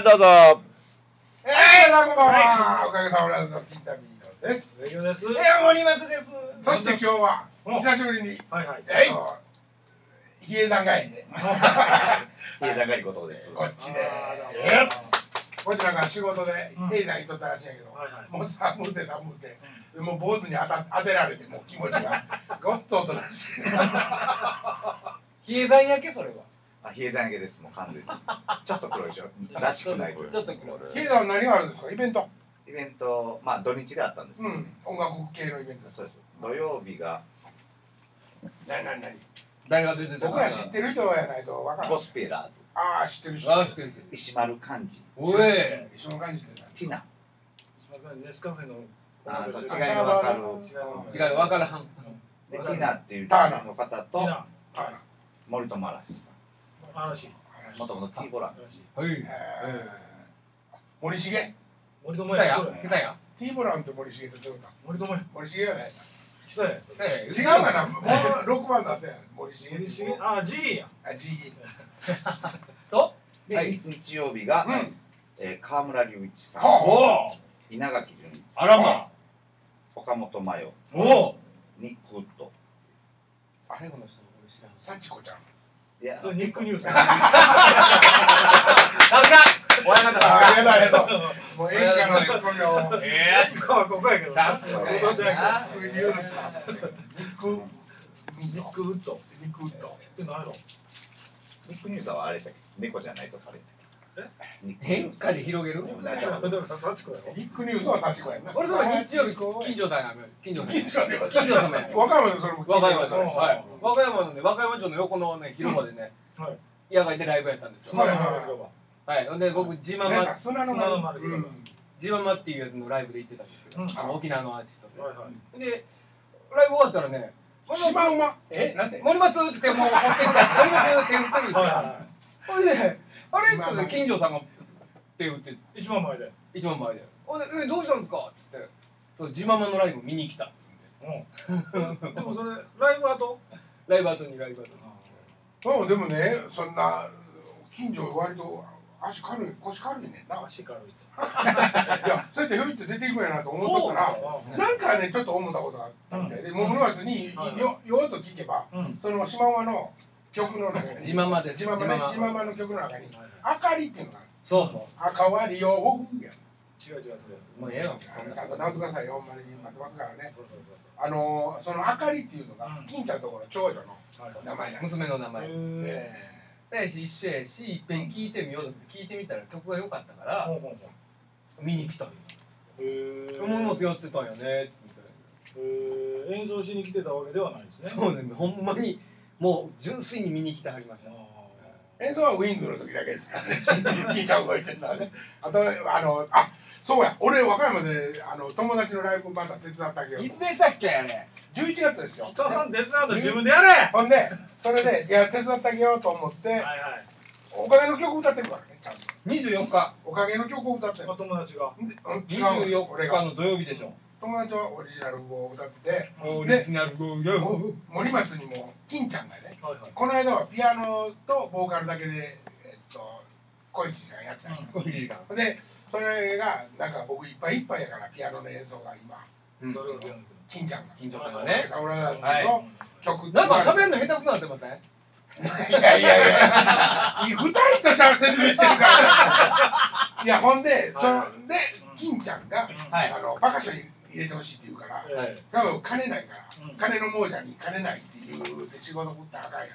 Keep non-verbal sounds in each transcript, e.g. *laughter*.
あどうぞえー、どうもこんばんは、おかげさまでの金田ビーノです。営業です。えー、森松です。そして今日は、うん久しぶりに、はいはい。えっと、比叡山帰りで、比叡山狩りことですこっちで、あーこちらから仕事でうん、比叡山行っとったらしいんやけど、はいはいもう寒うて寒うて、もう坊主に当た当てられて、もう気持ちが、ごっとおとなしい。比叡山焼けそれは。あ比叡山焼けですもう完全に。*laughs* ちょっと黒いでしょ。らしくないちょっと黒い。比叡山は何があるんですか？イベント？イベントまあ土日があったんですけど、うん、音楽系のイベント。そうです土曜日が。なになになに誰が出てた僕ら知ってる人やないとわからん。ゴ。スペラーズ。ああ、知ってる人。あ、知ってる知ってる。石丸幹事。おい。一緒の感じで。ティナ。すみません、ネスカフェの。あーちょっと違違いが分かる。違う、わからん。でティナっていうターナ。の方と森友嵐さ嵐。んもともと T ボラン嵐。はい。えー。森重？森友久やや？久や T ボランと森重ってどうだ？森友や。森重や。ない久や。久や。違うかな？もう6番だったやん森重。森重。あ、G や。あ G *laughs* と？で、はい。日曜日が、うん。えー川村隆一さん。はお稲垣潤一さん。あらま。岡本真代。おニックウッド。最後の人も俺知らん。幸子ちゃんいやそれニックニュース。さすが親方さありがとうありがとうもう演歌のツッコミをえそうここやけど。さすがニックニックウッド。ニックウッドって何やろ。ニックニュースはあれだっけ？猫じゃないとかあれニックニュース変化で広げる？大丈夫だから、幸子やろ。ニックニュースは幸子やんな。俺その日曜日近所だよ近所近所で近所様や和歌山でそれも和歌山で和歌山のね和歌山町の横のね広場でねはい。野外でライブやったんですよ。はい。はいほんで僕ジママジママっていうやつのライブで行ってたんですけどうん。あの沖縄のアーティストで。でライブ終わったらねシマウマえ？なんて？森松ってもう持ってきた森松って言ってるはいはほいであれって言って近所さんがって言ってい。一番前で。一番前で。ほんでえどうしたんですか？っつって。そうジママのライブ見に来たっつって。うん。*laughs* でもそれ、ライブ後？ライブ後にライブ後に。そうでもねそんな近所割と足軽い腰軽いねんな。足軽いって。*laughs* いやそうやってひょいって出ていくんやなと思っとったらなんかねちょっと思ったことがあったみたいでもう室松にはい。よよっと聞けばうん。その島マの曲の中に。ジママで。すジママねジママの曲の中に「明かり」っていうのがそうそう。赤割りをや。違う違うそれ。もうええわちゃんと直ってくださいよほんまに。待ってますからねそうそうそう。あのーその明かりっていうのがうん。金ちゃんのところの長女の名前なんです。娘の名前。へーえだし一緒やしいっぺん聞いてみようと聞いてみたら曲が良かったから見に来たんようへー思いもとやってたんやねみたいへー演奏しに来てたわけではないですね。なそうね。ほんまにもう純粋に見に来てはりました。あ演奏はウィンズの時だけですからね。金ちゃん動いてるのはね。あとあのあそうや。俺和歌山であの友達のライブまた手伝ってあげよういつでしたっけあれ？11月ですよ。ー人さん手伝うと自分でやれ。ほんでそれでいや手伝ってあげようと思ってはいはい。おかげの曲歌ってるからねちゃんと。24日。おかげの曲を歌ってる。お友達が。でうん違う。俺24が日の土曜日でしょ友達はオリジナルを歌っててオリジナルゴーよ森松にも金ちゃんがねはいはい。この間はピアノとボーカルだけでえっと小一時間やってたんよこの時間でそれがなんか僕いっぱいいっぱいやからピアノの演奏が今うん。金ちゃんが。近所さんがね。ねサウラダンスはい。の曲なんか喋んの下手くなってませんいやいやいや。*laughs* 二人としゃ説明してるから。いやほんでそので金ちゃんがはい。あのバカショに入れてほしいって言うからくはい。多分金ないから、うん。金の亡者に金ないって言うて仕事振ったらあかんやん。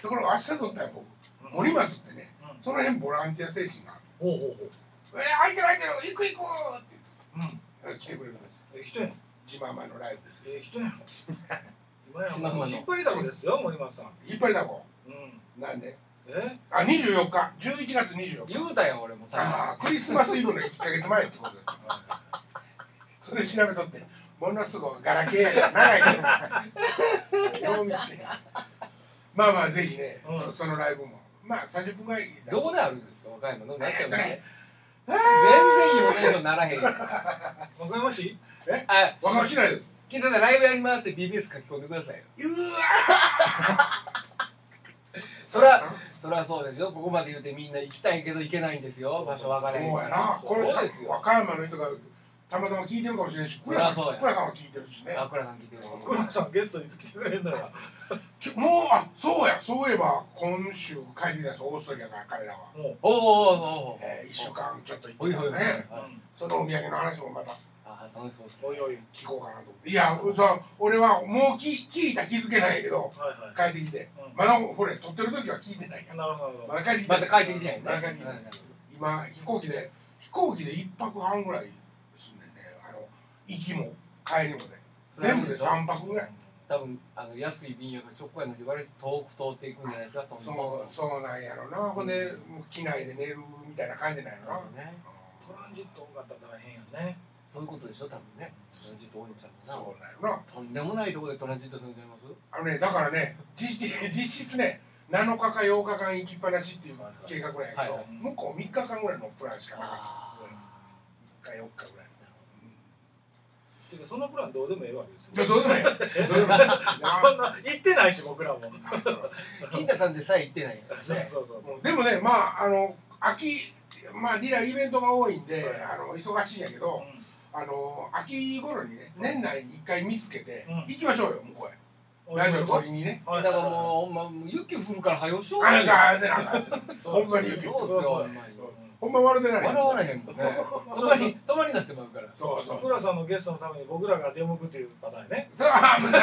ところが明日取ったよ僕森松ってねうん。その辺ボランティア精神があるほうほうほう「えー、空いてる空いてる行く行く!」ってうん言って。来てくれるんです。ええ人やん。自慢マのライブですええ人やん。*laughs* 今や島間の。引っ張りだこですよ森松さん。引っ張りだこ。うん。なんで？え？あ24日。11月24日。言うたよ俺もさ。ああクリスマスイブの1か月前ってことですそれ調べとってものすごいガラケーやから長いけどよう見つけまあまあぜひね、うん。そそのライブも。まあ30分ぐらいどこであるんですか和歌山の？何ていうの？え全然いいおテンションならへんやん *laughs* 和歌山市？あ和歌山市内です。聞いてたライブやりますって BBS 書き込んでくださいよ。*laughs* うわそらそりゃそうですよ。ここまで言うてみんな行きたいけど行けないんですよ。場所分からへんそうやな。これそうですよ。和歌山の人がたまたま聞いてるかもしれないしそりゃそうや。倉さんは聞いてるしね。あ倉さん聞いてる。倉さんゲストに来てくれるんだよ。き *laughs* もうあそうやそういえば今週帰ってきたんですオーストリアから彼らは、もう。おおおおえー、1週間ちょっと行っおいおいおいてたねうんそのお土産の話もまたあ楽しそうですおいおい。聞こうかなと思って。いやそう俺はもうき聞いた気づけないけどはいはい。帰ってきて。うん。まだこれ撮ってる時は聞いてないから。なるほど。なるほどまだ帰ってきてまた帰ってきてないね。まだ帰ってきてない。今飛行機で飛行機で1泊半ぐらい行きも帰りもで全部で3泊ぐらい。多分あの安い便やから直行やのし割と遠く通っていくんじゃないですかトントンそうそうなんやろな。ほんでもう機内で寝るみたいな感じなんやろな。とね。トランジット多かったら大変やね。そういうことでしょ多分ね。トランジット多いんちゃうかな。そうなんやろな。とんでもないとこでトランジットするんちゃいます？あのねだからね実質実質ね7日か8日間行きっぱなしっていう計画なんやけど、はいはい。向こう3日間ぐらいのプランしかなかった。あ3日4日ぐらいそのプランどうでもええわけですよ。じゃあどうでもいいよどうでもいいそんな行ってないし僕らも。あ金田さんでさえ行ってない。よそうそうそうそう。でもねまああの秋まあリライベントが多いんで、はい。あの忙しいんやけど、あの秋頃にね年内に1回見つけて、うん。行きましょうよ向こうへ。う。んラジオ取りにね。はい。だからもうほんまもう雪降るから早うしようあよれかあれでなそう。ほんまに雪そうですよほんまにほんま笑うてない笑われへんもんね。*laughs* 止まり止まりになってまうから。そうそう。倉さんのゲストのために僕らが出向くっていうパターンね。そうあもうね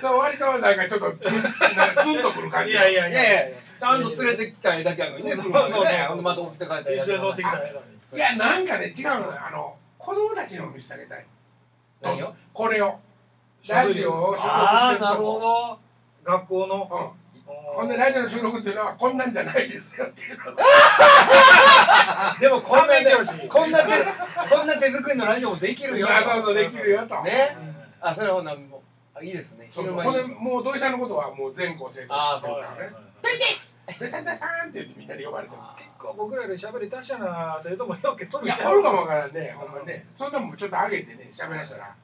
そう割となんかちょっとツンなんかツンとくる感じいやいやいやいや。ちゃんと連れてきた絵だけやのにね。そうそう。ねほんでまた送って帰ったり一緒に乗ってきたらええのに。いやなんかね違うのよ。あの子供たちにも見せてあげたい。何よこれを。ラジオを収録してるとああなるほど。学校の。うんほんでラジオの収録っていうのはこんなんじゃないですよっていうの *laughs* でもこんなねこんな手こんな手作りのラジオもできるよあそうそうできるよと。ね。あそれほんならもうあいいですね。そうほんでもう土井さんのことはもう全校生徒知ってるからね。結「土井ですでさんださん」って言ってみんなに呼ばれてる。構僕らより喋り達者な生徒もよくといやおるかもわからんねほんまね。そんなもんちょっと上げてね喋らしたら。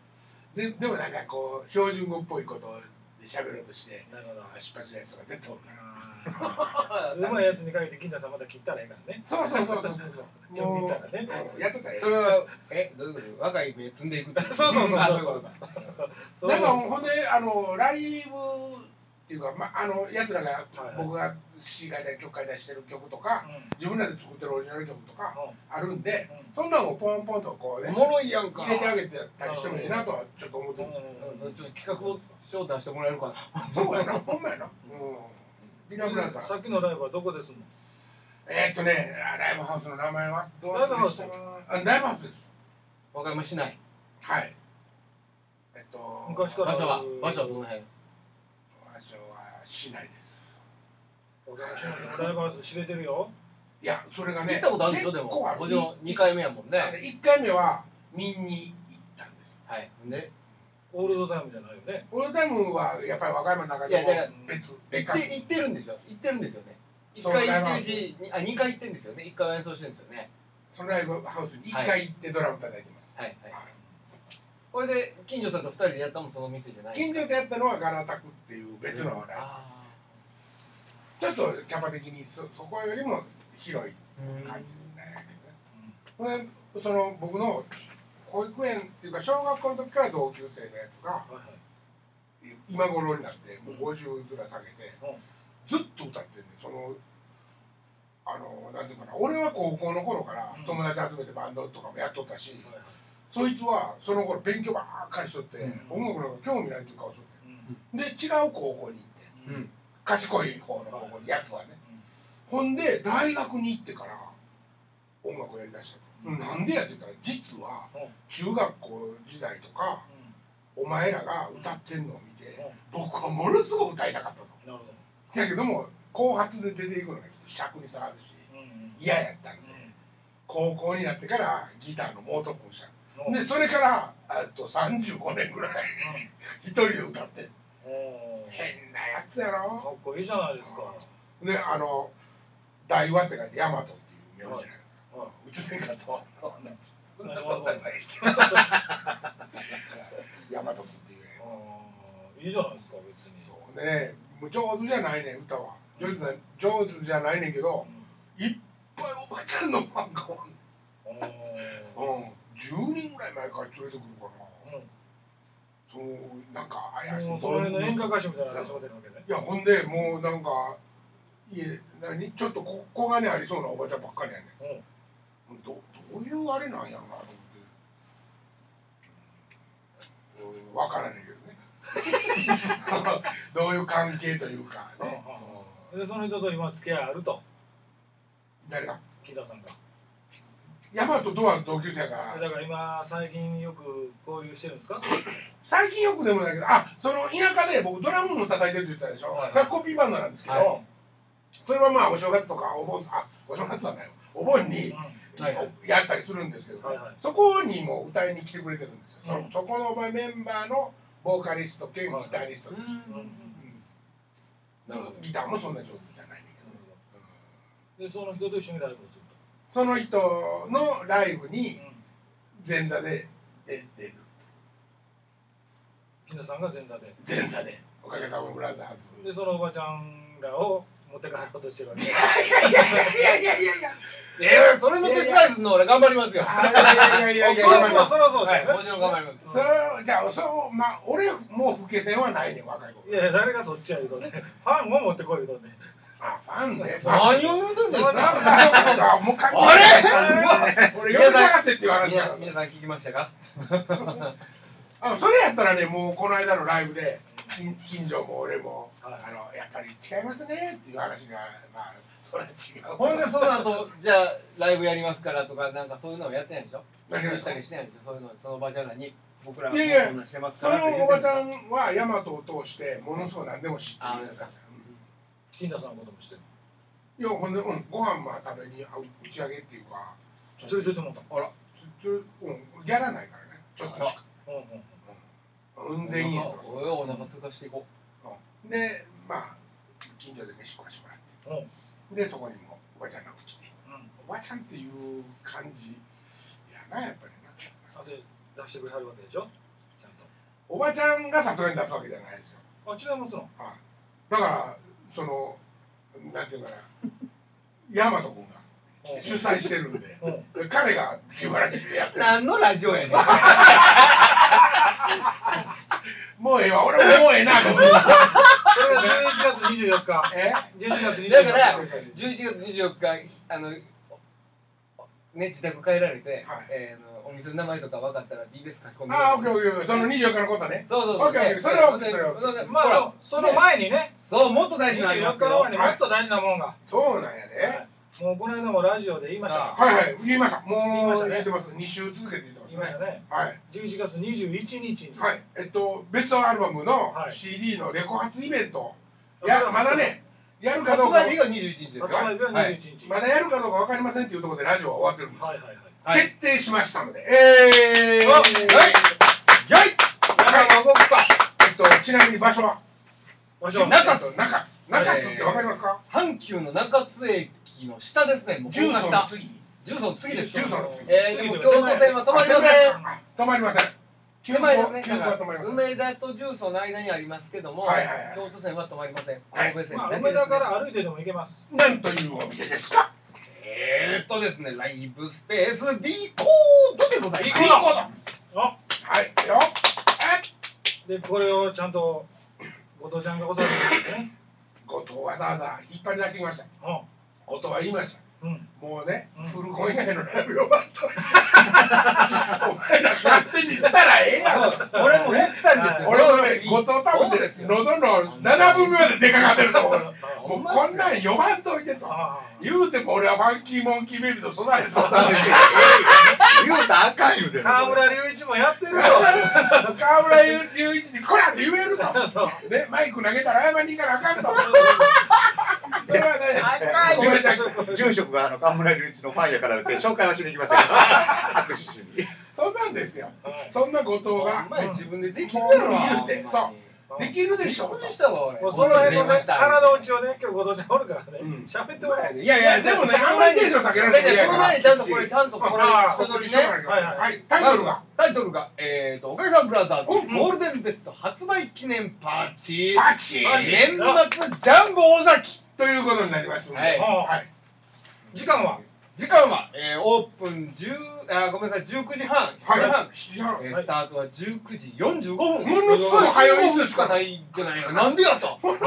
ででもなんかこう標準語っぽいことで喋ろうとしてなるほど。失敗するやつが絶対おるからうまいやつにかけて金田さんまた切ったらええからねそうそうそう。そ *laughs* うそうちょっと見たらねったらええそれはえどういうこと？若い目積んでいくってそうそうそうあそう。*laughs* そうなんかほんであのライブっていうか、ま、あのやつらが、はい僕が詩書いたり曲書いたりしてる曲とか自分らで作ってるオリジナル曲とかあるんでそんなのをポンポンとこうねおもろいやんか。入れてあげてたりしてもいいなとはちょっと思ってるんですよ。うん。ちょっと企画を書出してもらえるかなそうやなほん。まやなうん。ビナブラザーさっきのライブはどこですん。のえーっとねライブハウスの名前はどうライブハウスあライブハウスです和歌山市内はいえっと昔から場所は場所はどの辺場所は市内です。岡山市内のライブハウス知れてるよ。いやそれがね行ったことあるんでしょで結構ある。ももちろん2回目やもんね。あのね1回目は見に行ったんですよ。はい。でオールドタイムじゃないよね。オールタイムはやっぱり和歌山の中でも別行別格って行ってるんでしょ行ってるんですよね。1そう回行ってるしにあ2回行ってるんですよね。1回は演奏してるんですよね。そのライブハウスに1回行ってドラム叩いてます、はいはい。はいこれで金城さんと2人でやったのもその店じゃない近所でやったのはガラタクっていう別のライブあちょっとキャパ的にそそこよりも広い感じなんやけどね、ほんでその僕の保育園っていうか小学校の時から同級生のやつが今頃になってもう50ずらい下げてずっと歌ってんねそのあのなんていうかな俺は高校の頃から友達集めてバンドとかもやっとったし、はいそいつはその頃勉強ばっかりしとって、うん。音楽なんか興味ないっていう顔しとっうん。てで違う高校に行って。賢い方の高校にやつはね。ほんで大学に行ってから音楽をやりだしたと、うん。なんでやって言ったら実はうん。中学校時代とかお前らが歌ってんのを見てう僕はものすごく歌いたかったと。だけども後発で出ていくのがちょっと尺に触るし嫌やったんで。高校になってからギターの猛特訓したうんでそれからあと35年ぐらい一人で歌って。変なやつやろ。かっこいいじゃないですか。であの「大和」って書いて「大和」っていう名字宇宙戦艦と同じななるほど。っていう。いいじゃないですか別に。そうでね上手じゃないね歌は。上手な上手じゃないねんけどいっぱいおばちゃんのファンがおん。おうん10人ぐらい前から連れてくるかなそうなんか怪しい。その辺の演歌歌手みたいなのがてるわけね。いやほんでもうなんかいえ何ちょっとこ小金ありそうなおばちゃんばっかりやねん。どどういうあれなんやろなと思って。うん。分からないけどね。*laughs* どういう関係というかね。うんそう。でその人と今付き合いあると。誰が木田さんが大和とは同級生やから。だから今最近よく交流してるんですか？最近よくでもないけどあその田舎で僕ドラムも叩いてるって言ったでしょ、はいそれはコピーバンドなんですけど、はい。それはまあお正月とかお盆あお正月はないお盆にうはいはい。やったりするんですけど、ねはいはい。そこにも歌いに来てくれてるんですよ、うん。そそこのメンバーのボーカリスト兼ギタリストです、んうんうん。うん。ギターもそんな上手じゃないねんけど、でその人と一緒にライブをするその人のライブにと、前座で出出る木田さんが前座で。前座で。おかげさまブラザーズ。でそのおばちゃんらを持って帰ろうとしてるわけ。*laughs* いやいやいやいやいやいや。えー、それの手伝いするの俺頑張りますよ。あいやいやいやいや。そろ頑張りますそうはい、だよもちろん頑張ります。それじゃあそうまあ俺もう老け線はないねん若い子。いやいや誰がそっちや言うとね。ファンを持ってこい言うとねあファンね。何を言うてんですなん。かかもう完全に俺呼び探せっていう話だ皆皆さん聞きましたかあそれ？やったらねもうこの間のライブで近近所も俺もはいあのやっぱり違いますねっていう話がまあそれ？は違うほんでその後じゃあライブやりますからとかなんかそういうのはやってないでしょ何が言ったりしてないでしょそういうのそのおばちゃんらに僕らいやいやこんなんしてますそのおばちゃんでんは大和を通してものすごい何でも知ってある人だった金田さんのこともしてるいやほんで、うん、ご飯まあ食べにあ打ち上げっていうか。連れてってもらった。あら。つつうんギャラないからね。ちょっとしか。うんうんうん。千円とかお腹していこうん。でまあ近所で飯食わしてもらって。うん。でそこにもおばちゃんが来て。うん。おばちゃんっていう感じ。やなやっぱりな。あで出してくれはるわけでしょ？ちゃんと。おばちゃんがさすがに出すわけじゃないですよ。あ違いますの？だからそのなんていうかな。大和君が主催してるんで。うん。彼が自腹切ってやってる。う何のラジオやねん。*laughs* もうええわ。俺ももうええなと思って。それが11月24日。え？11月24日。だから11月24日あのね自宅帰られて、はい。えーあのお店の名前とか分かったら BBS 書き込んでああオッケーオッケーオッケー。その24日のことね。そうそうオッケーオッケー。それはオッケーそれはオッケー。でまあその前にね。そうもっと大事なのありま24すけど。日の前にもっと大事なもんが。そうなんやで。もうこの間もラジオで言いました。さはいはい。言いました。もう言いましたね。言ってます。2週続けて言って言いまねますしたね。はい。11月21日に。はい。えっとベストアルバムのはい。CD のレコ発イベント。いそれはやまだねやるかどうか。発売日が21日です発売日ははい21日。まだやるかどうかわかりませんっていうところでラジオは終わってるんです。はいはいはい。はい決定しましたので。えー。あはい。はい。皆さん動くかえっとちなみに場所は？場所中津。中津。中津ってわかりますか？阪急の中津駅の下ですね。もう重曹の下次。重曹の次です重曹の次。えー、でも京都線は止まりません。あ止まりません急手前ですね急行だまりません梅田と重曹の間にありますけども、はいはいはい。京都線は止まりません。はい。神戸線まあだけですね。梅田から歩いてでも行けます。なんというお店ですか？えーっとですねライブスペース B コードでございます。B コード。あはい。よでこれをちゃんと後藤ちゃんがおさえてね。後藤わざわざ引っ張り出してきました。う後藤は言いましたもうね、うん。フルコン以外のライブ終わった。*laughs* お前ら勝手にしたらええやん。俺も言ったんですよ。俺もね後藤多分ですよ。喉の7分目まで出かかってると思うもうんこんなん呼ばんといてと。あ言うても俺はファンキーモンキーベイビーと育て育ててた言うたらあかん言うてる。河村隆一もやってるよ。河村隆一に「こら!」って言えると。*laughs* ねマイク投げたら謝りに行かなあかんと *laughs* それはね赤いごめんなさい住職があの河村隆一のファンやからって紹介はしに行きましたけど。*laughs* 握手しに。そんなんですよ。はいそんな後藤おが前自分でできるやろ。言う。てそうできるでしょびっくりしたわ俺もうその辺のね腹の内をね今日後藤ちゃんおるからね。うん。喋ってもらえい。やいやでもねあんまりテンション下げられても嫌やその前にちゃんとこれちゃんとこれあ一通りね。はいタイトルが。タイトルがえーとおかげさんブラザーズゴールデンベスト発売記念パーチバチバチ年末ジャンボ尾崎ということになりますんで、はい。はい。時間は？時間は、えー、オープン10あごめんなさい。19時半7時半、はい、7時半。えースタートは19時45分。ものすごい早いですしかないんじゃないかなんでやと？この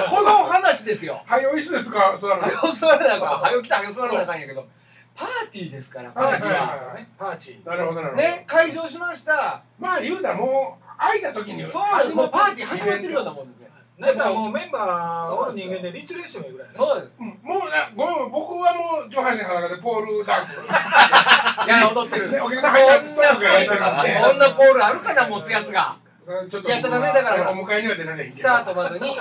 話ですよ。早いっすですか？座るの早く座らなあかん早く来た早く座らなんやけど。パーティーですからパはいーティーははいはい。パーチなるほどなるほど、ね会場しました。まあ言うたらもう空いた時にそうもうパーティー始まってるようなもんですねーなんかもうメンバーおる人間でリツレーションぐらいね。そうです。うん。もうなごめん僕はもう上半身裸でポールダンス。*laughs* いや踊ってる。ねお客さん入ったストーンから入こんなポールあるかな持つやつが。ちょっとやったらダメだから。お迎えには出られへんけど。スタートまでに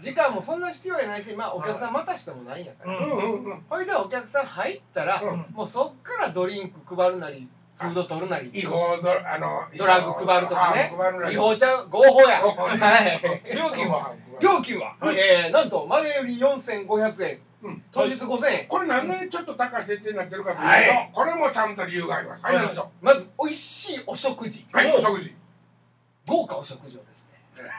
時間もそんな必要やないしまあお客さん待たしてもないんやから。うんうんうんうん。ほいでお客さん入ったらうん。もうそっからドリンク配るなりフード取るなり違法ドあのドラッグ配るとかね。違法ちゃう合法や。はい。料金は？料金は、えー、なんと前より4500円、うん。当日5000円、これなんでちょっと高い設定になってるかというと、はい。これもちゃんと理由があります。はい。まず美味しいお食事、うはい。お食事豪華お食事をですね。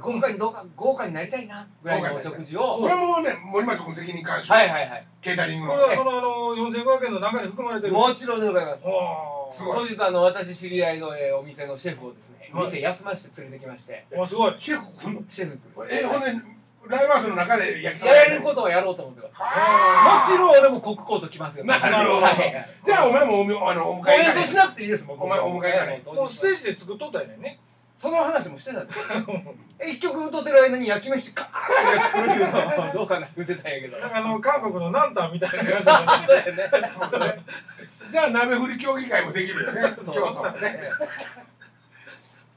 今回どうか豪華になりたいなぐらいのお食事を。これもね森松君責任監修、はいはいはい。ケータリングこのれはそのあの4500円の中に含まれてる。もちろんでございます。おすご当日あの私知り合いの、えーお店のシェフをですね、はい。店休ませて連れてきまして。おすごい。シェフ君の？シェフえほんでライブハウスの中で焼きやれることはやろうと思ってます。はもちろん俺もコックコート着ますよ。なるほど。はい。じゃあお前もおみあのお迎え演奏しなくていいですもんお前お迎えがねもうステージで作っとったよねその話もしてたんですよ。*laughs* え一曲歌ってる間に焼き飯カーッて作るのはどうかな？言ってたんやけど。なんかあの韓国のナンタンみたいな感じでね。そうやねじゃあ鍋振り競技会もできるよね。競争もね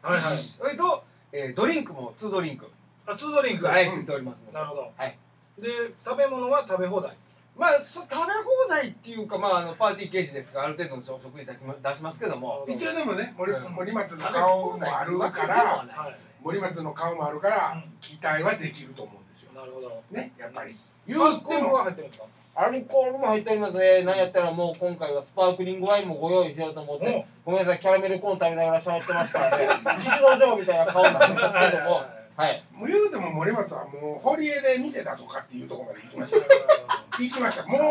は。いはい。それと、えードリンクも2ドリンク。あツードリンク。はいついておりますので。なるほど。はい。で食べ物は食べ放題まあそ食べ放題っていうかまああのパーティー形式ですからある程度の食事出しま出しますけども。一応でもね森うん。森松の顔もあるからはい森松の顔もあるからうん。期待はできると思うんですよ。なるほど。ねやっぱり。ア言ルコールうてもは入ってるんですか？アルコールも入っておりますねなんやったらもう今回はスパークリングワインもご用意しようと思ってごめんなさいキャラメルコーン食べながら喋ってますからね。獅子の城みたいな顔になってますけどもはい。もう言うても森松はもう堀江で店だとかっていうところまで行きました。よ行きました。もう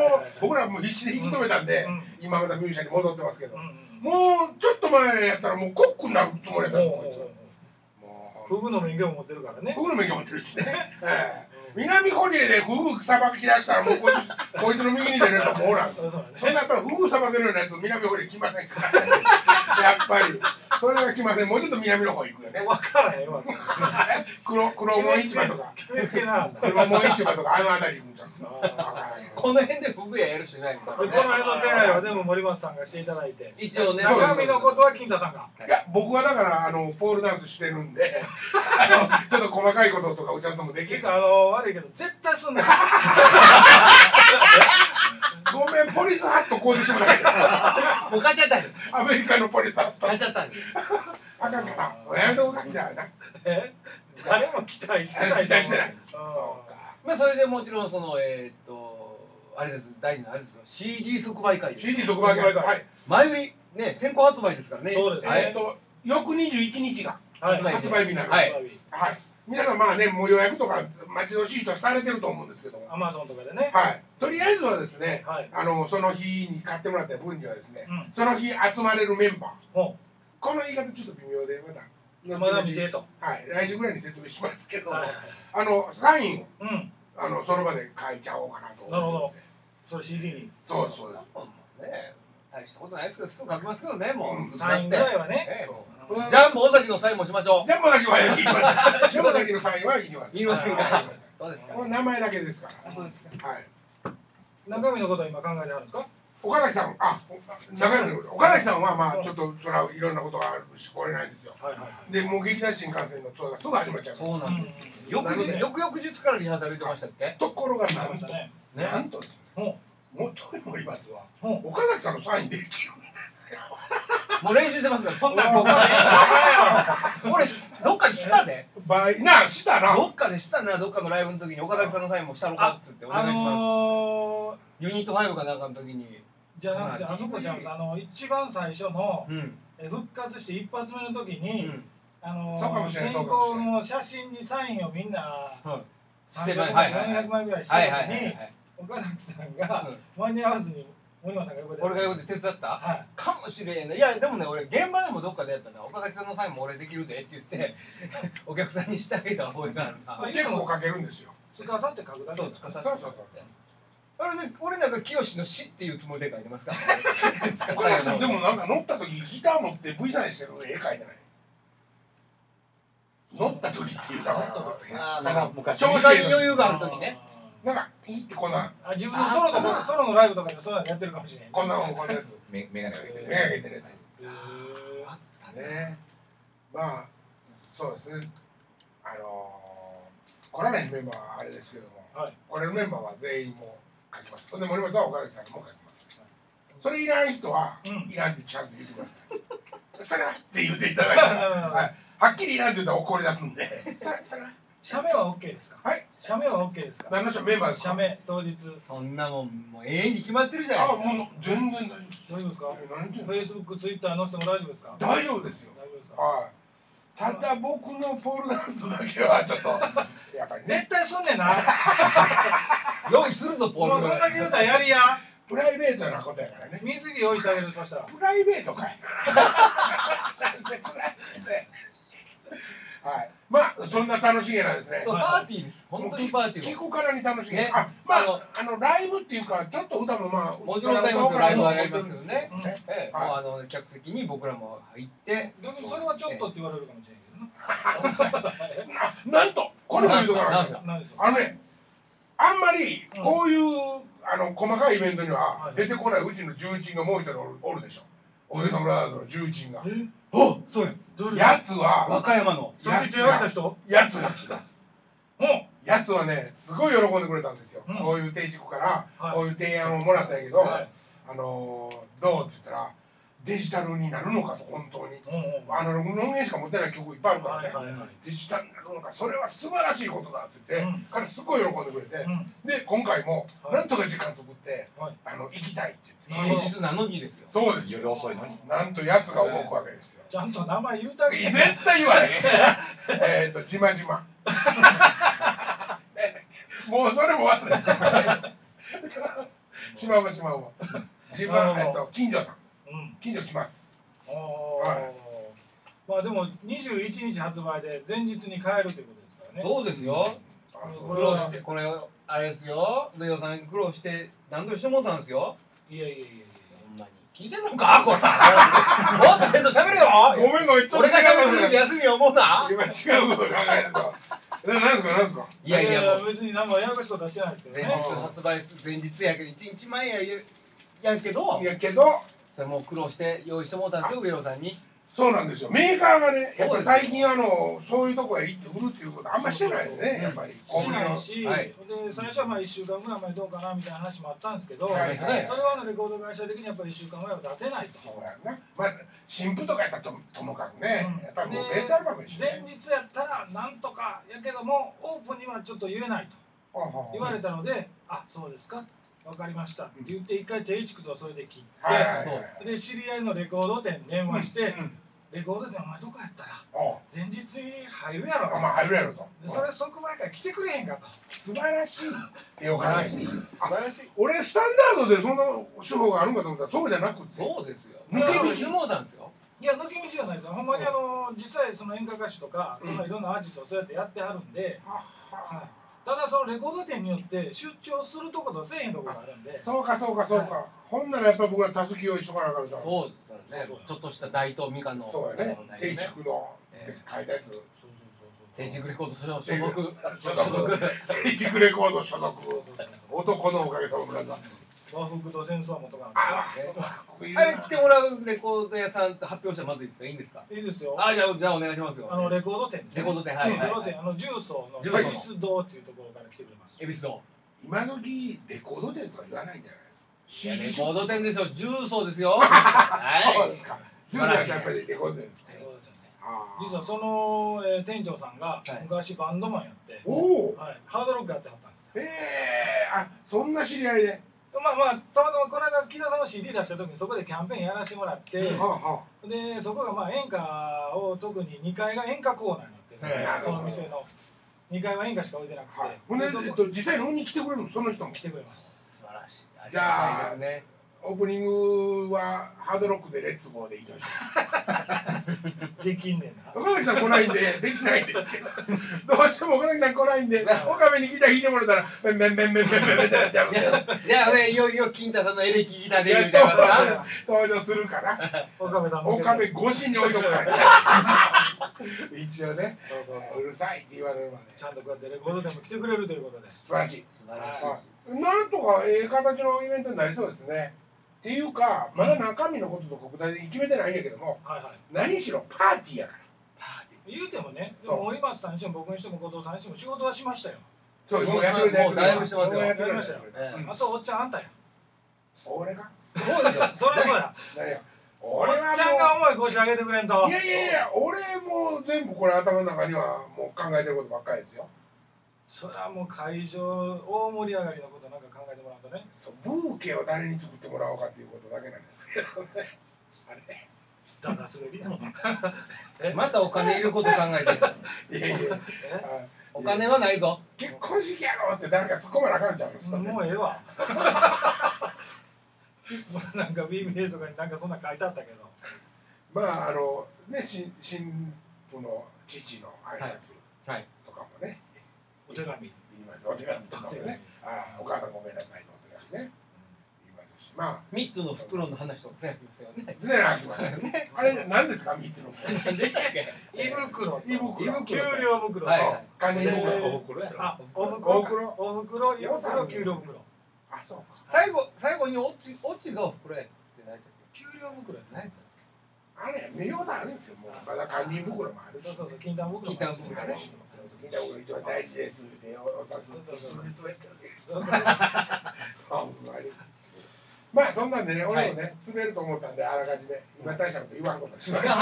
僕らもう必死で引き止めたんでうん。今まだミュージシャンに戻ってますけど。うん。もうちょっと前やったらもうコックになるつもりやったんですこいつ。もうフグの免許も持ってるからね。僕の免許持ってるしね、ええ。南堀江でフグさばき出したらもうこいつ *laughs* こいつの右に出るやつはもうおらんそうだそんなやっぱりフグさばけるようなやつ南堀江来ませんからやっぱりそれは来ませんもうちょっと南の方行くよね。分からへんわ。黒黒門市場とか。決めつけな黒門市場とかあの辺り行くんちゃう。あ *laughs* この辺でフグ屋やる人いないみたいこの辺の手配は全部森松さんがしていただいて。一応ね。中身のことは金太さんが。いや僕はだからあのポールダンスしてるんであのちょっと細かいこととかおちゃんともできる。結構あの悪いけど絶対すんなよ *laughs* *laughs* ごめんポリスハットこうしてもらって。もう買っちゃったんよアメリカのポリスハット。買っちゃったんよあかんからおやめとこうかじゃあな。え誰も期待してない期待してない。そそうか。まあそれでもちろんそのえーっとあれです大事なあれですよ。CD 即売会 CD 即売会。はい。前売りね先行発売ですからね。そうですね。はいえっと翌21日がはい。発発売日になるはい。はい皆さんまあねもう予約とか待ち遠しい人はされてると思うんですけども。アマゾンとかでね。はい。とりあえずはですねはい。あのその日に買ってもらった分にはですねうん。その日集まれるメンバー。ほこの言い方ちょっと微妙でまたうまだ見てと。はい。来週ぐらいに説明しますけども。はいあのサインをうん。あのその場で書いちゃおうかなとなるほどそれ CD に。そうですそうです。ね大したことないですけどすぐ書きますけどねもう、うん。サインぐらいはね。ええ。そう。うんジャンボ尾崎のサインもしましょう。ジャンボだけは言いジャンボだけのサインは言い。ます言いませんか？はいそうですか。これ名前だけですから。そうですか。はい。中身のことは今考えてあるんですか？岡崎さんあ長山の岡崎さんはまあちょっとそれはいろんなことがあるし来れないんですよ。はいはいはい。でもう劇団新幹線のツアーがすぐ始まっちゃうそうなんです、うん翌々日からリハーサル言ってましたっけ？ところがなんと。なんとほ元井森松はうほう。岡崎さんのサインできるんですよもう練習してます *laughs* そんなん僕 *laughs* 俺どっかでしたで倍なしたな。どっかでしたな。どっかのライブの時に岡崎さんのサインもしたのかっつってお願あいします、のー、ユニット5かなんかの時に。じゃなくあそこじゃんあの一番最初のうん。え復活して一発目の時うに、ん。あのそうかもしれない先行の写真にサインをみんなはい。300はい枚はいはい400枚ぐらいしてはいはいたのに岡崎さんがうん。間に合わずに森野さんが横で俺が横で手伝った？はい。かもしれんねいやでもね俺現場でもどっかでやったな岡崎さんのサインも俺できるでって言って *laughs* お客さんにしてあげた覚えがあるな。はい結構かけるんですよ。つかさって書くだけ。そうつかさそうそうそうあれで俺なんか清の死っていうつもりで書いてますか？ら岡崎さんでもなんか乗った時ギター持って V サインしてる絵描いてない？乗った時って言ったかあーなその昔。調子調査に余裕がある時ね。なんかいいってこんなあ自分のソロとかソロのライブとかでそういうのやってるかもしれないこんなもんこんなやつ。*laughs* めメガネをかけて目がけてるやつ。へーね。まあそうですね。あのー、来られへんメンバーはあれですけども、はい。来れるメンバーは全員もう書きます。それで森本は岡崎さんにも書きます。それいらん人は、うん。いらんってちゃんと言ってください。*laughs* それはって言っていただいた。*laughs* ら、はい、はっきりいらんって言ったら怒り出すんで。それそれは写メは OK ですか？はい。写メは OK ですか？何の人メンバーですか？写メ当日。そんなもんもう永遠に決まってるじゃないあですか。もう全然大丈夫です。大丈夫ですか？え何？言ってんの Facebook、Twitter 載せても大丈夫ですか？大丈夫ですよ。大丈夫ですかはい。ただ僕のポールダンスだけはちょっと *laughs* やっぱりね。絶対すんねんな。*laughs* 用意するのポールもうそんだけ言うたらやりや。プライベートなことやからね。水着用意してあげるそしたら。プライベートかい。なんでプライベートやはい。まあそんな楽しげなですね。そうパーティーです。本当にパーティー聞くからに楽しげ、ね。あまああのあのライブっていうかちょっと歌もまあもちろん歌いますよ。ライブはやりますけどね。うん。ええ。はい。もうあの客席に僕らも入って。逆にそれはちょっとって言われるかもしれんけど *laughs* なななんとこれも言うとか？ななんですかあのねあんまりこういう、あの細かいイベントにははい。出てこないうちの重鎮がもう一人おるおるでしょ。おじさんブラザーズの重鎮がおそうややつは和歌山の。やつが来ます。やつはねすごい喜んでくれたんですよ、うん。こういう定塾からはい。こういう提案をもらったんやけど、はい。あのーどうって言ったらデジタルになるのかと本当に。うんうんアナログの音源しか持ってない曲いっぱいあるからね、はいはいはいデジタルになるのか。それは素晴らしいことだって言って、うん。彼すごい喜んでくれて、うん。で今回もはい。なんとか時間作って、はい。あの行きたいって言って。平日なのにですよ。そうですよ。夜遅いのに。なんとやつが動くわけですよ。ちゃんと名前言うてあげて。絶対言わへん。*laughs* えっとじまじまもうそれも忘れた。*laughs* しまうわしまうわじまえっと近所さんうん近所来ます。おー。はい。まあでも21日発売で前日に買えるということですからね。そうですよ。あのこ苦労してこれあれですよ。レオさん苦労して何度してもうたんですよ。いやいやいやいほんまに聞いてんのか？これもっとせんと喋れよ。ごめんごめんちょっと俺が喋ってる時休み思うな。今違うこと考えるとななんですか？なんですかいやいや別に何もややこしいことはしてないですけど前ね日発売前日やけど1日前ややけど。いやけどそれもう苦労して用意してもうたんですよレオさんに。そうなんですよ。メーカーがねやっぱり最近あのそういうとこへ行って売るっていうことあんましてないよねやっぱり。してないし、はい。で最初はまあ1週間ぐらい前どうかなみたいな話もあったんですけど、はいはい。それはあのレコード会社的にやっぱり1週間ぐらいは出せないと。そうやんなまあ新婦とかやったらとともかくね、うん。やっぱりもうでベースアルバムでしょ前日やったらなんとかやけどもオープンにはちょっと言えないと言われたので、あそうですか分かりました。って言って一回定畜とそれで切って、で知り合いのレコード店に電話して、うんレコード店お前どこやったら前日に入るやろ。あまあ入るやろと。でそれ即売会来てくれへんかと。素晴らしいってよ素かしい素晴らしい。俺スタンダードでそんな手法があるんかと思ったらそうじゃなくて。そうですよ。抜け道。もうたんですよ。いや抜き道じゃないですよ。ほんまにあの実際その演歌歌手とか、うん。そのいろんなアーティストをそうやってやってはるんで。はっは。はいただそのレコード店によって出張するとことせえへんとこがあるんで。そうかそうかそうか、ほんならやっぱり僕らたすき用意しとかなあかんからそうだね。そうそうちょっとした大東美香のそうやね。定ね。畜の。ええ。書いたやつ。そうそうそうそう。定畜レコード所所属。所所属属定畜レコード所属。男のおかげさまブラザーズ和服と戦争は元があれ来てもらうレコード屋さんって発表したらまずいいですか？いいんですかいいですよ。あじゃあじゃあお願いしますよ。あのレコード店レコード店はいはいはい。レコード店。あの重曹の重曹。の恵比寿堂っていうところから来てくれます。恵比寿堂。今時レコード店とか言わないんじゃない？レコード店ですよ。重曹ですよ。*laughs* そうはいですか。ジュースはやっぱりレコード店ですか？レコード店ね実はその、えー店長さんがはい。昔バンドマンやって、おおはい、ハードロックやってはったんですよ。ええあそんな知り合いで？まあまあたまたまこの間木田さんの CD 出した時にそこでキャンペーンやらせてもらって、でそこがまあ演歌を特に2階が演歌コーナーになってるその店の。2階は演歌しか置いてなくて、はい。ほんで、えっと、実際に売りに来てくれるの？その人も来てくれます。素晴らしい。じゃあですねオープニングはハードロックでレッツゴーでいきましょ *laughs* できんねんな。う岡崎さん来ないんで。できないんですけど。どうしても岡崎さん来ないんで。岡部にギター弾いてもらったらベンベンベンベンベンベンベンってなっちゃうんでじゃあねいよいよ金太さんのエレキギターでみたいな登場するから岡部さんも岡部越しに置いとくから一応ねそうるさいって言われるまでちゃんとこうやってレコードでも来てくれるということで素晴らしい素晴らしいなんとかええ形のイベントになりそうですねっていうかまだ中身のこととか具体的に決めてないんやけどもはいはい。何しろパーティーやから。パーティ言うてもねでも森松さんにしても僕にしても後藤さんにしても仕事はしましたよ。そうもうやってくれてもうだいぶしてます。よやってましたよ。ええあとおっちゃんあんたや。俺かそうですよ。そりゃそうや。何や？おっ俺はちゃんが重い腰上げてくれんと。いやいやいや俺も全部これ頭の中にはもう考えてることばっかりですよそれはもう会場大盛り上がりのことなんか考えてもらうとね。そうブーケを誰に作ってもらおうかっていうことだけなんですけどね。あれ。だだ滑りやまたお金いること考えてる。*laughs* いやいや。お金はないぞ。結婚式やろって誰か突っ込まなあかんちゃうんですかもうええわ。なんか BBS とかになんかそんなん書いてあったけど。まああのね新新婦の父の挨拶はい。はい。とかもね、お手紙。言います。お手紙。とかもねああお母さんごめんなさいのお手紙ね。言いますしまあ。三つの袋の話とかやってますよね。全然あきませんね。*laughs* あれ何ですか？三つの何でしたっけ？胃袋と。胃袋給料袋と、はいはい。感じおの袋やろあお袋お袋？お袋胃袋給料袋。あそうか。最後最後にオチオチがお袋やって何やったっ給料袋やけ何やったっあれ見ようとあるんですよ。もうまだ堪忍袋もあるし。そうそうそう袋金丹袋あるし *laughs* まあそんなんでね俺もね滑ると思ったんであらかじめ今大したこと言わんことにしました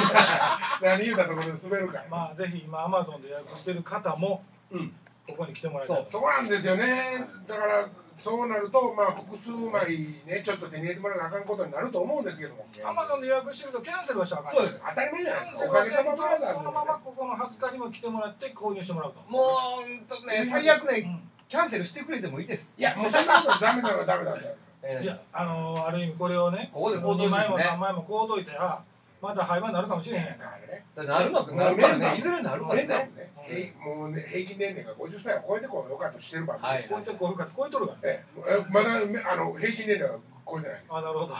*laughs* 何言うたところで滑るから。まあぜひ今アマゾンで予約してる方もうん。ここに来てもらいたい。そこなんですよね。だからそうなるとまあ複数枚ねちょっと手に入れてもらわなあかんことになると思うんですけども。アマゾンで予約してるとキャンセルはしたらあかん。そうです当たり前じゃないですかおかげさまブラザーズそのままここの20日にも来てもらって購入してもらうと。けもうほんとね最悪ねうんキャンセルしてくれてもいいです。いやもうそんなことダメだよダメだよええいやあのーある意味これをねここで行動2す枚もるね3枚もこうといたらまた廃盤になるかもしれへんやんか。あれねなるのかな。るからねいずれなるからメンバー。ねもね平もうね平均年齢が50歳を超えてこうよかとしてる番組。はいですこうやってこういうか超えとる。からえ。えまだめあの平均年齢は超えてないんですあなるほど。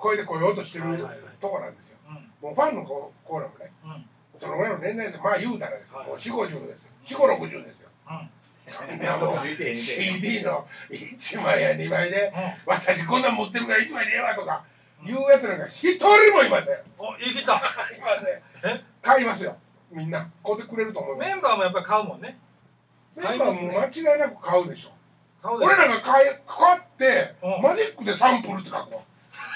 超えてこようとしてるはいはいはい。とこなんですよ。うん。もうファンのココーラもねうん。そのぐらいの年代ですまあ言うたらですよ。はい。もう4 5 0ですよ。4 5 6 0ですよ。うん。そんな *laughs* もう。CD の1枚や2枚でうん。私こんなん持ってるから1枚でええわとかいうやつなんか一人もいません。お言い切った。いません。え？買いますよ。みんな。買ってくれると思います。メンバーもやっぱり買うもんね。メンバーも間違いなく買うでしょ。買うで俺らが買い買ってうん。マジックでサンプルって書くわ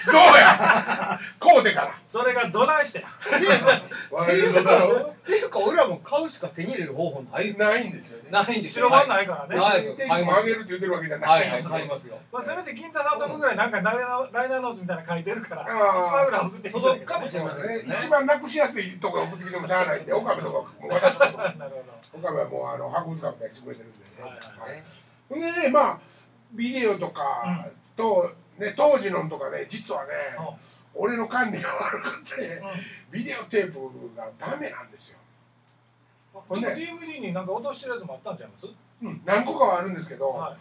どうや？こうでから。それがどないしてワイルドだろ？っていうか俺らも買うしか手に入れる方法ない。ないんですよね。ないんですよ。白番ないからね。はい定期も上げるって言ってるわけじゃないはいはい買いますよ。まあせめて金太さんとこぐらいなんかライナーライナーノーツみたいなの書いてるからあー。1枚ぐらい送ってきて届くかもしれませんね。ね一番なくしやすいところ送ってきてもしゃあないんで岡部とかも。う私とかなる岡部はもうあの博物館みたいにしてくれてるんでね。はい。はい。はいほんでねまあビデオとかと、ね、当時のとかね実はねほ俺の管理が悪くてうん。ビデオテープがダメなんですよ、ほんで。DVD になんか落としてるやつもあったんちゃいます？うん、何個かはあるんですけど、はい。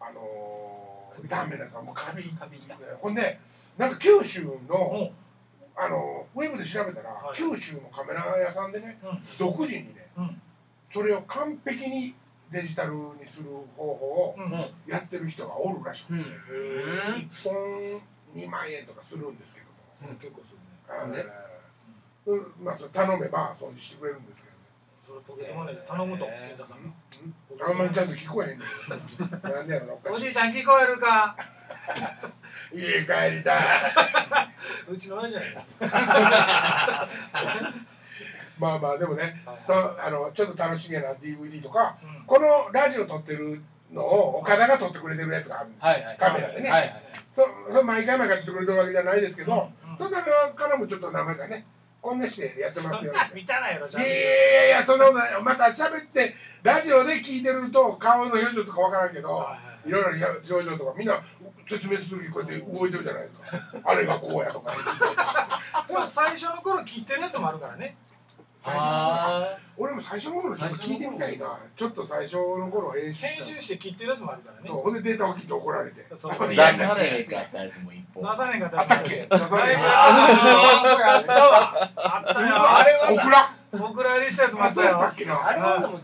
あのー、ダメなんですよもうカビ。カビ。だほんでなんか九州の、うん。あのウェブで調べたら、はい。九州のカメラ屋さんでね、うん。独自にねうん。それを完璧にデジタルにする方法をやってる人がおるらしくて、うん。1本2万円とかするんですけども、結構するね。あのねうん。まあそれ頼めば掃除してくれるんですけどね。それポケットマネーで。頼むと。えー。あんまりちゃんと聞こえへんねん。*laughs* なんでやろなおじいちゃん聞こえるか？*laughs* 家帰りたい。*laughs* うちの親じゃないかまあまあでもねはいそうあのちょっと楽しげな DVD とかうん。このラジオ撮ってるのを岡田が撮ってくれてるやつがあるんですよ。はいはい。カメラでね、はいはいそそ毎回毎回撮ってくれてるわけじゃないですけど、うん。うんその中からもちょっと何枚かねこんなしてやってますよ。そんな見たないやろちいやいやいやそのまた喋ってラジオで聞いてると顔の表情とかわからんけどはいはいい。ろいろ表情とかみんな説明する時こうやって動いてるじゃないですか。あれがこうやとか。*laughs* でも最初の頃切ってるやつもあるからね最初の頃あ俺も最初の頃ちょっと聞いてみたいな。ちょっと最初の頃編集した編集して切ってるやつもあるからね。そう。ほんでデータを切って怒られて。そう後で出やんないさないですかあったやつも一本。出さねえかあったっけ？ライブやったあったわあったあれはオクラ僕ら入りしたやつもあったよ。ったっけなあれはでも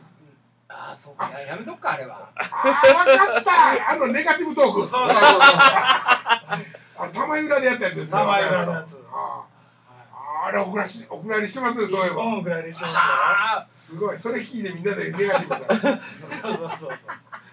ああそうか。ややめとくかあれは。あー分かった。あのネガティブトーク。そうそうそうそう。*laughs* あの玉浦でやったやつですね玉浦のやつ。あーあれ送らし送られしてますねそういえば。本ぐらい入りしてますあすごい。それ聞いてみんなでネガティブだそうそうそうそう。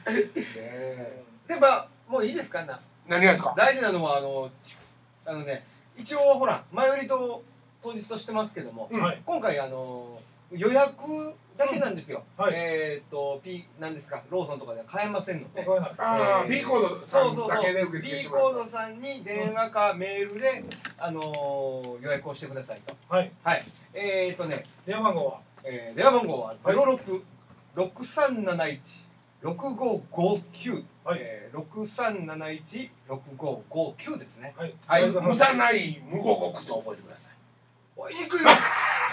*laughs* でまあもういいですかな。何がですか？大事なのはあのちあのね一応ほら前売りと当日としてますけども、うん。はい。今回あの予約だけなんですよ、うん。はい。えっ、と P なんですか？ローソンとかでは買えませんので。わかんないああ、えー B コードさそうんそうだけでそう受け付けてもらうコードさんに電話かメールで、あのー予約をしてくださいと。はい。はい。えっ、とね、電話番号は？えー電話番号ははい。0663716559、はい。えー、63716559ですね。はい。はい。無駄ない無語国と覚えてください。お行くよ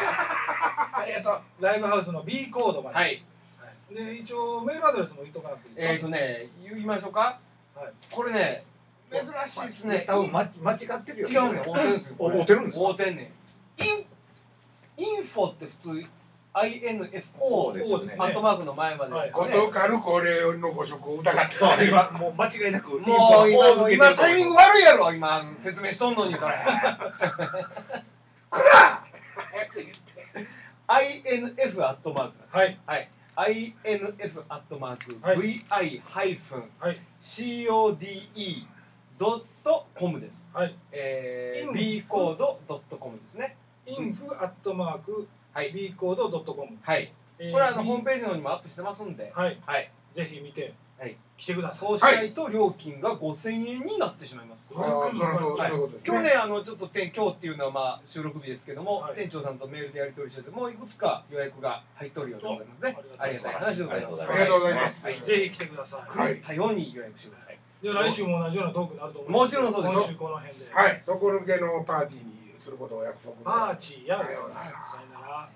ありがとう。ライブハウスの B コードまで。はい。はい。で一応メールアドレスも言っとかなくていいですか？えっ、とね言いましょうか、はい。これね珍しいですね。多分間間違ってるよ違うね。合うてるんですよお合うてるんですか？合うてんねん。インインフォって普通 INFO ですよね。アットマークの前まで、はい。ことかるこれのご職を疑って。そう今もう間違いなくもう今タイミング悪いやろ今。説明しとんのにそれ *laughs* INF アットマークはい。INF アットマーク、はい VI ハイフンはい CODE ドットコムです。はい。えー、イン B コードドットコムですね。インフアットマークはい。B コードドットコムはい。えーこれはあのホームページの方にもアップしてますんで、はい。はい。ぜひ見て。はい来てください。そうしないと料金が5000円になってしまいます。今日ね、あのちょっと店今日っていうのはまあ収録日ですけども、はい。店長さんとメールでやり取りしてて、もういくつか予約が入っておるようでございますね。あありりがたいがとうございます話でございます。ありがとうございます。はい。ぜひ来てください。はい。狂ったように予約してください。で来週も同じようなトークになると思います。もちろんそうです。今週この辺で。はい。そこ抜けのパーティーにすることを約束。パーチやさよなら